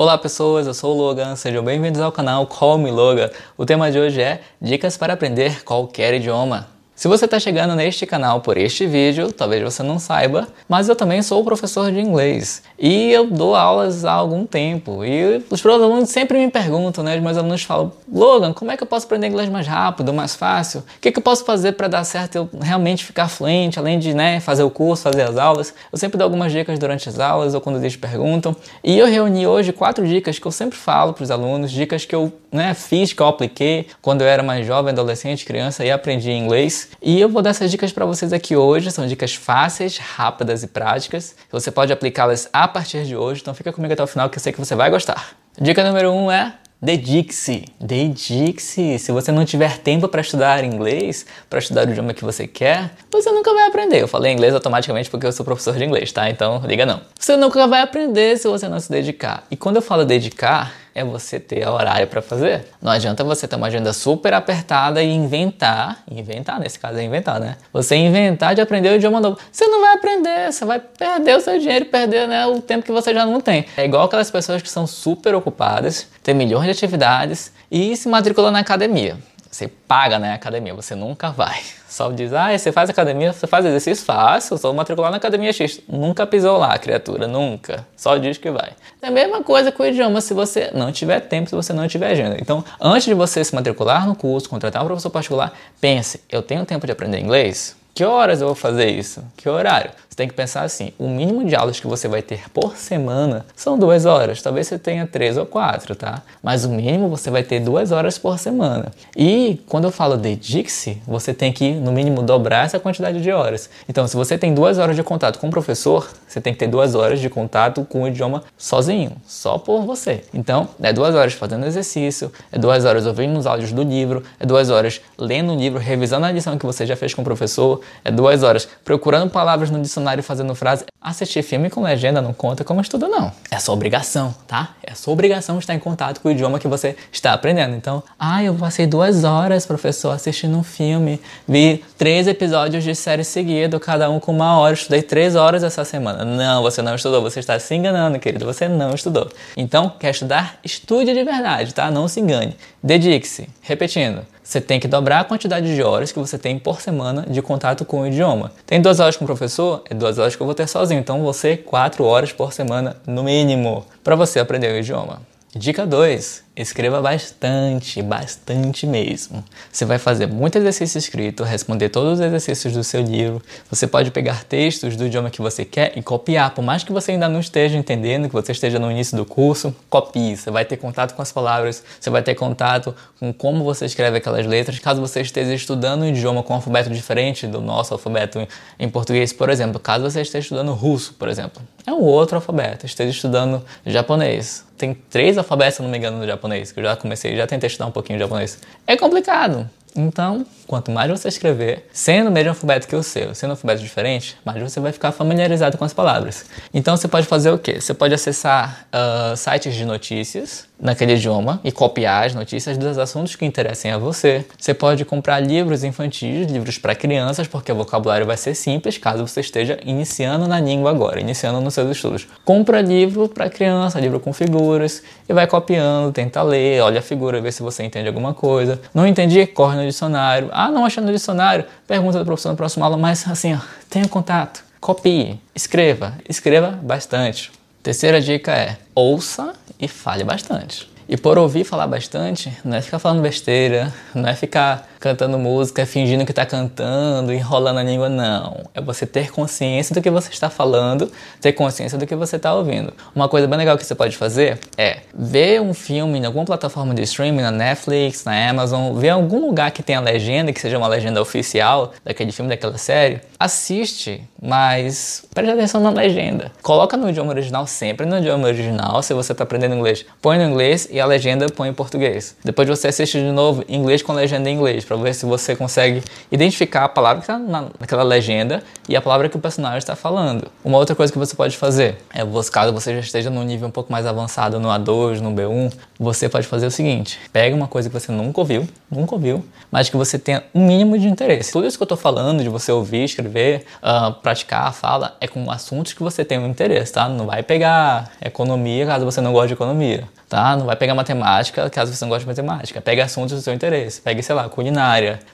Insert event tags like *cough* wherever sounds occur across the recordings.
Olá pessoas, eu sou o Logan, sejam bem-vindos ao canal Call Me Logan. O tema de hoje é Dicas para aprender qualquer idioma. Se você está chegando neste canal por este vídeo, talvez você não saiba, mas eu também sou professor de inglês e eu dou aulas há algum tempo. E os alunos sempre me perguntam, né? Os meus alunos falam: Logan, como é que eu posso aprender inglês mais rápido, mais fácil? O que, que eu posso fazer para dar certo eu realmente ficar fluente, além de né, fazer o curso, fazer as aulas? Eu sempre dou algumas dicas durante as aulas ou quando eles perguntam. E eu reuni hoje quatro dicas que eu sempre falo para os alunos, dicas que eu né, fiz, que eu apliquei quando eu era mais jovem, adolescente, criança e aprendi inglês. E eu vou dar essas dicas para vocês aqui hoje. São dicas fáceis, rápidas e práticas. Você pode aplicá-las a partir de hoje. Então fica comigo até o final que eu sei que você vai gostar. Dica número 1 um é Dedique-se, dedique-se. Se você não tiver tempo para estudar inglês, para estudar o idioma que você quer, você nunca vai aprender. Eu falei inglês automaticamente porque eu sou professor de inglês, tá? Então, liga não. Você nunca vai aprender se você não se dedicar. E quando eu falo dedicar, é você ter horário para fazer. Não adianta você ter uma agenda super apertada e inventar, inventar nesse caso é inventar, né? Você inventar de aprender o idioma novo. Você não vai aprender, você vai perder o seu dinheiro, perder né, o tempo que você já não tem. É igual aquelas pessoas que são super ocupadas, têm milhões de atividades e se matriculam na academia. Você paga na academia, você nunca vai. Só diz, ah, você faz academia, você faz exercício? Faço, sou matricular na academia X. Nunca pisou lá, criatura, nunca. Só diz que vai. É a mesma coisa com o idioma se você não tiver tempo, se você não tiver agenda. Então, antes de você se matricular no curso, contratar um professor particular, pense, eu tenho tempo de aprender inglês? Que horas eu vou fazer isso? Que horário? Tem que pensar assim: o mínimo de aulas que você vai ter por semana são duas horas. Talvez você tenha três ou quatro, tá? Mas o mínimo você vai ter duas horas por semana. E quando eu falo dedique-se, você tem que, no mínimo, dobrar essa quantidade de horas. Então, se você tem duas horas de contato com o professor, você tem que ter duas horas de contato com o idioma sozinho, só por você. Então, é duas horas fazendo exercício, é duas horas ouvindo os áudios do livro, é duas horas lendo o livro, revisando a lição que você já fez com o professor, é duas horas procurando palavras no dicionário fazendo frase. Assistir filme com legenda não conta como estudo, não. É sua obrigação, tá? É sua obrigação estar em contato com o idioma que você está aprendendo. Então, ah, eu passei duas horas, professor, assistindo um filme, vi três episódios de série seguido, cada um com uma hora, estudei três horas essa semana. Não, você não estudou, você está se enganando, querido, você não estudou. Então, quer estudar? Estude de verdade, tá? Não se engane. Dedique-se. Repetindo, você tem que dobrar a quantidade de horas que você tem por semana de contato com o idioma. Tem duas horas com o professor? É duas horas que eu vou ter sozinho. Então você, quatro horas por semana no mínimo, para você aprender o idioma. Dica 2. Escreva bastante, bastante mesmo. Você vai fazer muito exercício escrito, responder todos os exercícios do seu livro. Você pode pegar textos do idioma que você quer e copiar. Por mais que você ainda não esteja entendendo, que você esteja no início do curso, copie. Você vai ter contato com as palavras, você vai ter contato com como você escreve aquelas letras. Caso você esteja estudando um idioma com um alfabeto diferente do nosso alfabeto em português, por exemplo, caso você esteja estudando russo, por exemplo, é um outro alfabeto. Esteja estudando japonês. Tem três alfabetos, se não me engano, no japonês japonês, que eu já comecei, já tentei estudar um pouquinho japonês. É complicado. Então, quanto mais você escrever, sendo o mesmo alfabeto que o seu, sendo um alfabeto diferente, mais você vai ficar familiarizado com as palavras. Então, você pode fazer o quê? Você pode acessar uh, sites de notícias naquele idioma e copiar as notícias dos assuntos que interessem a você. Você pode comprar livros infantis, livros para crianças, porque o vocabulário vai ser simples caso você esteja iniciando na língua agora, iniciando nos seus estudos. Compra livro para criança, livro com figuras e vai copiando, tenta ler, olha a figura, vê se você entende alguma coisa. Não entendi? Corre no dicionário. Ah, não achando no dicionário? Pergunta do professor na próxima aula, mas assim, ó, tenha contato, copie, escreva, escreva bastante. Terceira dica é ouça e fale bastante. E por ouvir falar bastante, não é ficar falando besteira, não é ficar cantando música, fingindo que está cantando, enrolando a língua, não. É você ter consciência do que você está falando, ter consciência do que você está ouvindo. Uma coisa bem legal que você pode fazer é ver um filme em alguma plataforma de streaming, na Netflix, na Amazon, ver algum lugar que tenha legenda, que seja uma legenda oficial daquele filme, daquela série, assiste, mas preste atenção na legenda. Coloca no idioma original sempre no idioma original, se você está aprendendo inglês, põe no inglês e a legenda põe em português. Depois você assiste de novo inglês com legenda em inglês para ver se você consegue identificar a palavra que está naquela legenda e a palavra que o personagem está falando. Uma outra coisa que você pode fazer é, caso você já esteja num nível um pouco mais avançado no A2, no B1, você pode fazer o seguinte: pega uma coisa que você nunca ouviu, nunca ouviu, mas que você tenha um mínimo de interesse. Tudo isso que eu estou falando, de você ouvir, escrever, uh, praticar a fala, é com assuntos que você tem um interesse, tá? Não vai pegar economia caso você não goste de economia, tá? Não vai pegar matemática caso você não goste de matemática. Pegue assuntos do seu interesse. Pegue, sei lá, culinária,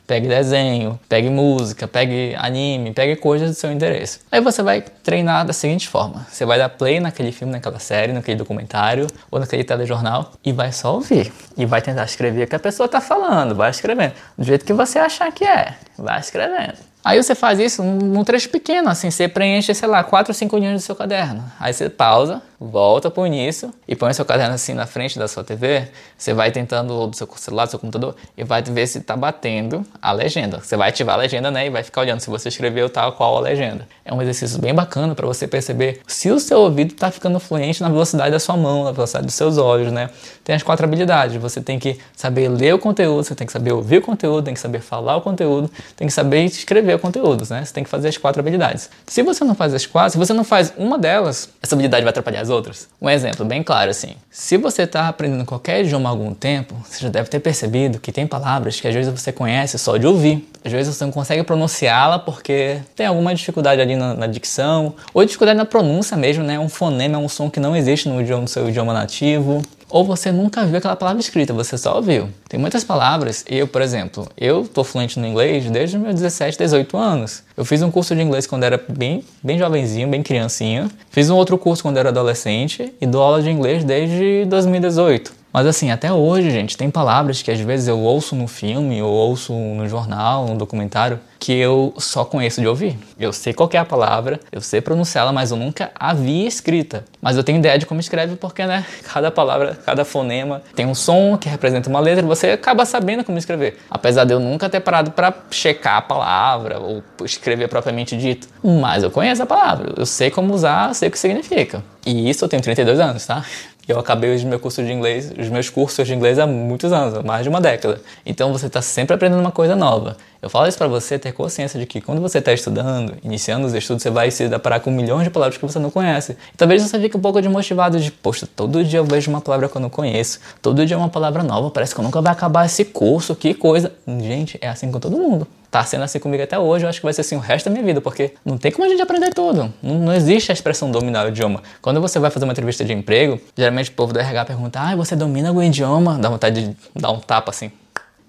pegue desenho, pegue música, pegue anime, pegue coisas do seu interesse. Aí você vai treinar da seguinte forma: você vai dar play naquele filme, naquela série, naquele documentário ou naquele telejornal e vai só ouvir. E vai tentar escrever o que a pessoa está falando, vai escrevendo. Do jeito que você achar que é, vai escrevendo. Aí você faz isso num trecho pequeno, assim, você preenche, sei lá, quatro ou cinco linhas do seu caderno. Aí você pausa, volta pro início e põe o seu caderno assim na frente da sua TV. Você vai tentando do seu celular, do seu computador e vai ver se tá batendo a legenda. Você vai ativar a legenda, né, e vai ficar olhando se você escreveu tal qual a legenda. É um exercício bem bacana para você perceber se o seu ouvido tá ficando fluente na velocidade da sua mão, na velocidade dos seus olhos, né? Tem as quatro habilidades. Você tem que saber ler o conteúdo, você tem que saber ouvir o conteúdo, tem que saber falar o conteúdo, tem que saber escrever conteúdos, né? Você tem que fazer as quatro habilidades. Se você não faz as quatro, se você não faz uma delas, essa habilidade vai atrapalhar as outras. Um exemplo bem claro assim. Se você está aprendendo qualquer idioma há algum tempo, você já deve ter percebido que tem palavras que às vezes você conhece só de ouvir. Às vezes você não consegue pronunciá-la porque tem alguma dificuldade ali na, na, dicção, ou dificuldade na pronúncia mesmo, né? Um fonema é um som que não existe no, idioma, no seu idioma nativo ou você nunca viu aquela palavra escrita, você só ouviu. Tem muitas palavras, eu, por exemplo, eu tô fluente no inglês desde meus 17, 18 anos. Eu fiz um curso de inglês quando era bem, bem jovenzinho, bem criancinha. Fiz um outro curso quando era adolescente e dou aula de inglês desde 2018. Mas assim, até hoje, gente, tem palavras que às vezes eu ouço no filme, ou ouço no jornal, no documentário, que eu só conheço de ouvir. Eu sei qual é a palavra, eu sei pronunciá-la, mas eu nunca a vi escrita. Mas eu tenho ideia de como escreve porque, né, *laughs* cada palavra, cada fonema tem um som que representa uma letra, você acaba sabendo como escrever. Apesar de eu nunca ter parado para checar a palavra ou escrever propriamente dito, mas eu conheço a palavra, eu sei como usar, sei o que significa. E isso eu tenho 32 anos, tá? Eu acabei os meus cursos de inglês, os meus cursos de inglês há muitos anos, há mais de uma década. Então você está sempre aprendendo uma coisa nova. Eu falo isso para você ter consciência de que quando você está estudando, iniciando os estudos, você vai se deparar com milhões de palavras que você não conhece. E talvez você fique um pouco desmotivado de, poxa, todo dia eu vejo uma palavra que eu não conheço, todo dia é uma palavra nova, parece que eu nunca vai acabar esse curso, que coisa. Gente, é assim com todo mundo tá sendo assim comigo até hoje, eu acho que vai ser assim o resto da minha vida, porque não tem como a gente aprender tudo. Não, não existe a expressão dominar o idioma. Quando você vai fazer uma entrevista de emprego, geralmente o povo do RH pergunta: ah, você domina algum idioma? Dá vontade de dar um tapa assim.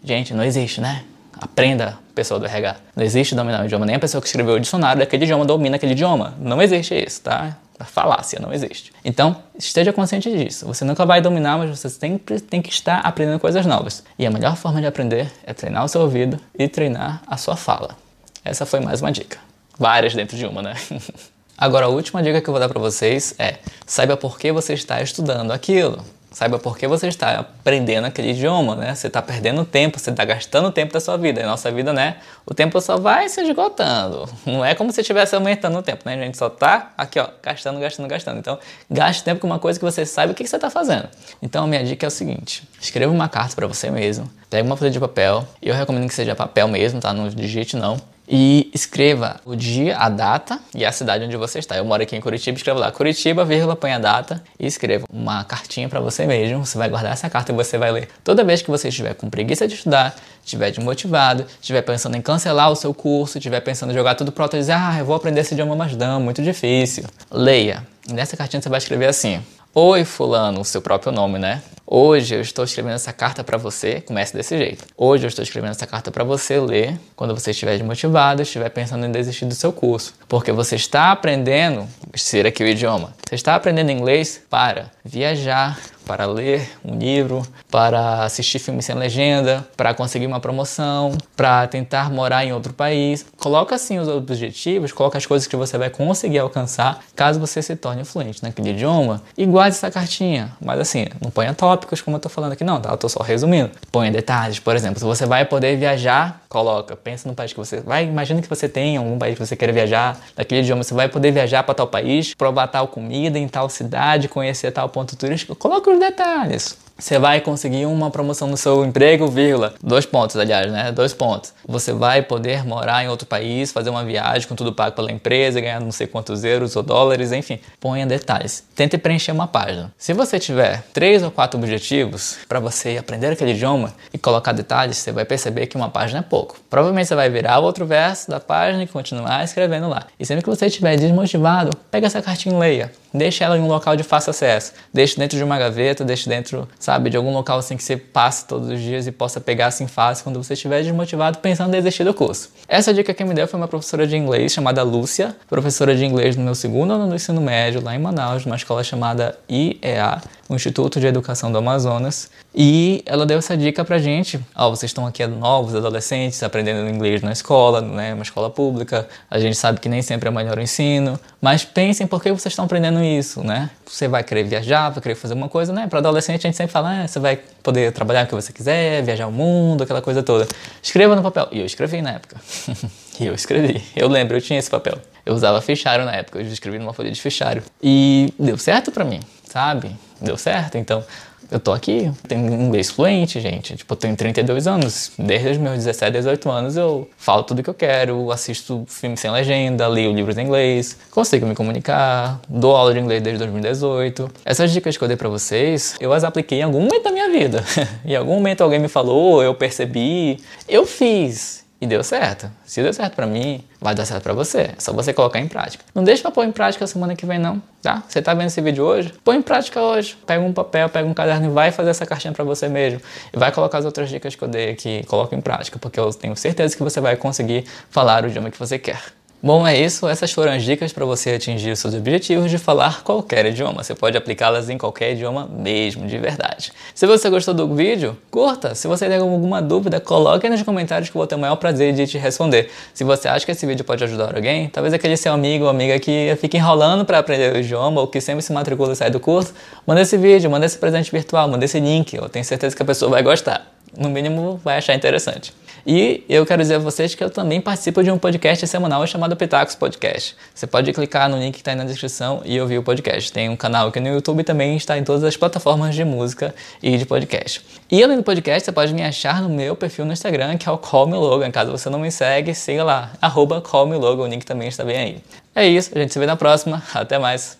Gente, não existe, né? Aprenda, pessoa do RH. Não existe dominar o idioma. Nem a pessoa que escreveu o dicionário daquele idioma domina aquele idioma. Não existe isso, tá? A falácia não existe. Então, esteja consciente disso. Você nunca vai dominar, mas você sempre tem que estar aprendendo coisas novas. E a melhor forma de aprender é treinar o seu ouvido e treinar a sua fala. Essa foi mais uma dica. Várias dentro de uma, né? *laughs* Agora, a última dica que eu vou dar para vocês é: saiba por que você está estudando aquilo. Saiba por que você está aprendendo aquele idioma, né? Você está perdendo tempo, você está gastando tempo da sua vida. E nossa vida, né? O tempo só vai se esgotando. Não é como se estivesse aumentando o tempo, né? A gente só está aqui, ó, gastando, gastando, gastando. Então, gaste tempo com uma coisa que você sabe o que você está fazendo. Então, a minha dica é o seguinte: escreva uma carta para você mesmo, pegue uma folha de papel. Eu recomendo que seja papel mesmo, tá? Não digite não e escreva o dia, a data e a cidade onde você está. Eu moro aqui em Curitiba, escreva lá Curitiba, vírgula, põe a data e escreva uma cartinha para você mesmo. Você vai guardar essa carta e você vai ler toda vez que você estiver com preguiça de estudar, estiver desmotivado, estiver pensando em cancelar o seu curso, estiver pensando em jogar tudo pro outro e dizer, ah, eu vou aprender esse idioma, mas não, muito difícil. Leia. nessa cartinha você vai escrever assim: Oi, Fulano, o seu próprio nome, né? Hoje eu estou escrevendo essa carta para você, comece desse jeito. Hoje eu estou escrevendo essa carta para você ler quando você estiver desmotivado, estiver pensando em desistir do seu curso, porque você está aprendendo, ser aqui o idioma. Você está aprendendo inglês para viajar, para ler um livro, para assistir filme sem legenda, para conseguir uma promoção, para tentar morar em outro país. Coloca assim os objetivos, coloca as coisas que você vai conseguir alcançar caso você se torne fluente naquele idioma e guarde essa cartinha. Mas assim, não ponha tópicos como eu tô falando aqui não, tá? Eu tô só resumindo. Ponha detalhes, por exemplo, se você vai poder viajar, coloca, pensa no país que você vai, imagina que você tem algum país que você quer viajar, daquele idioma você vai poder viajar para tal país, provar tal comida em tal cidade, conhecer tal ponto turístico. Coloca detalhes. Você vai conseguir uma promoção no seu emprego, vírgula. Dois pontos, aliás, né? Dois pontos. Você vai poder morar em outro país, fazer uma viagem com tudo pago pela empresa, ganhar não sei quantos euros ou dólares, enfim. Ponha detalhes. Tente preencher uma página. Se você tiver três ou quatro objetivos para você aprender aquele idioma e colocar detalhes, você vai perceber que uma página é pouco. Provavelmente você vai virar o outro verso da página e continuar escrevendo lá. E sempre que você estiver desmotivado, pega essa cartinha e leia. Deixe ela em um local de fácil acesso. Deixe dentro de uma gaveta, deixe dentro, sabe, de algum local assim que você passe todos os dias e possa pegar assim fácil quando você estiver desmotivado pensando em desistir do curso. Essa dica que me deu foi uma professora de inglês chamada Lúcia, professora de inglês no meu segundo ano do ensino médio lá em Manaus, numa escola chamada IEA, o Instituto de Educação do Amazonas. E ela deu essa dica pra gente. Oh, vocês estão aqui novos, adolescentes, aprendendo inglês na escola, né, uma escola pública. A gente sabe que nem sempre é melhor o ensino, mas pensem por que vocês estão aprendendo isso, né? Você vai querer viajar, vai querer fazer uma coisa, né? Para adolescente a gente sempre fala, ah, você vai poder trabalhar o que você quiser, viajar o mundo, aquela coisa toda. Escreva no papel. E eu escrevi na época. e *laughs* eu escrevi. Eu lembro, eu tinha esse papel. Eu usava fichário na época, eu escrevi numa folha de fichário. E deu certo para mim, sabe? Deu certo, então eu tô aqui, tenho inglês fluente, gente. Tipo, eu tenho 32 anos. Desde os meus 17, 18 anos eu falo tudo que eu quero, assisto filmes sem legenda, leio livros em inglês, consigo me comunicar, dou aula de inglês desde 2018. Essas dicas que eu dei pra vocês, eu as apliquei em algum momento da minha vida. *laughs* em algum momento alguém me falou, eu percebi, eu fiz. E deu certo. Se deu certo para mim, vai dar certo para você. É só você colocar em prática. Não deixa pra pôr em prática semana que vem, não, tá? Você tá vendo esse vídeo hoje? Põe em prática hoje. Pega um papel, pega um caderno e vai fazer essa cartinha para você mesmo. E vai colocar as outras dicas que eu dei aqui. Coloca em prática, porque eu tenho certeza que você vai conseguir falar o idioma que você quer. Bom, é isso. Essas foram as dicas para você atingir seus objetivos de falar qualquer idioma. Você pode aplicá-las em qualquer idioma mesmo, de verdade. Se você gostou do vídeo, curta. Se você tem alguma dúvida, coloque nos comentários que eu vou ter o maior prazer de te responder. Se você acha que esse vídeo pode ajudar alguém, talvez aquele seu amigo ou amiga que fica enrolando para aprender o idioma ou que sempre se matricula e sai do curso, manda esse vídeo, manda esse presente virtual, manda esse link. Eu tenho certeza que a pessoa vai gostar. No mínimo, vai achar interessante. E eu quero dizer a vocês que eu também participo de um podcast semanal chamado Pitacos Podcast. Você pode clicar no link que está aí na descrição e ouvir o podcast. Tem um canal aqui no YouTube também está em todas as plataformas de música e de podcast. E além do podcast, você pode me achar no meu perfil no Instagram, que é o Call Me Logan. Caso você não me segue, siga lá, arroba Call Me Logan, o link também está bem aí. É isso, a gente se vê na próxima. Até mais.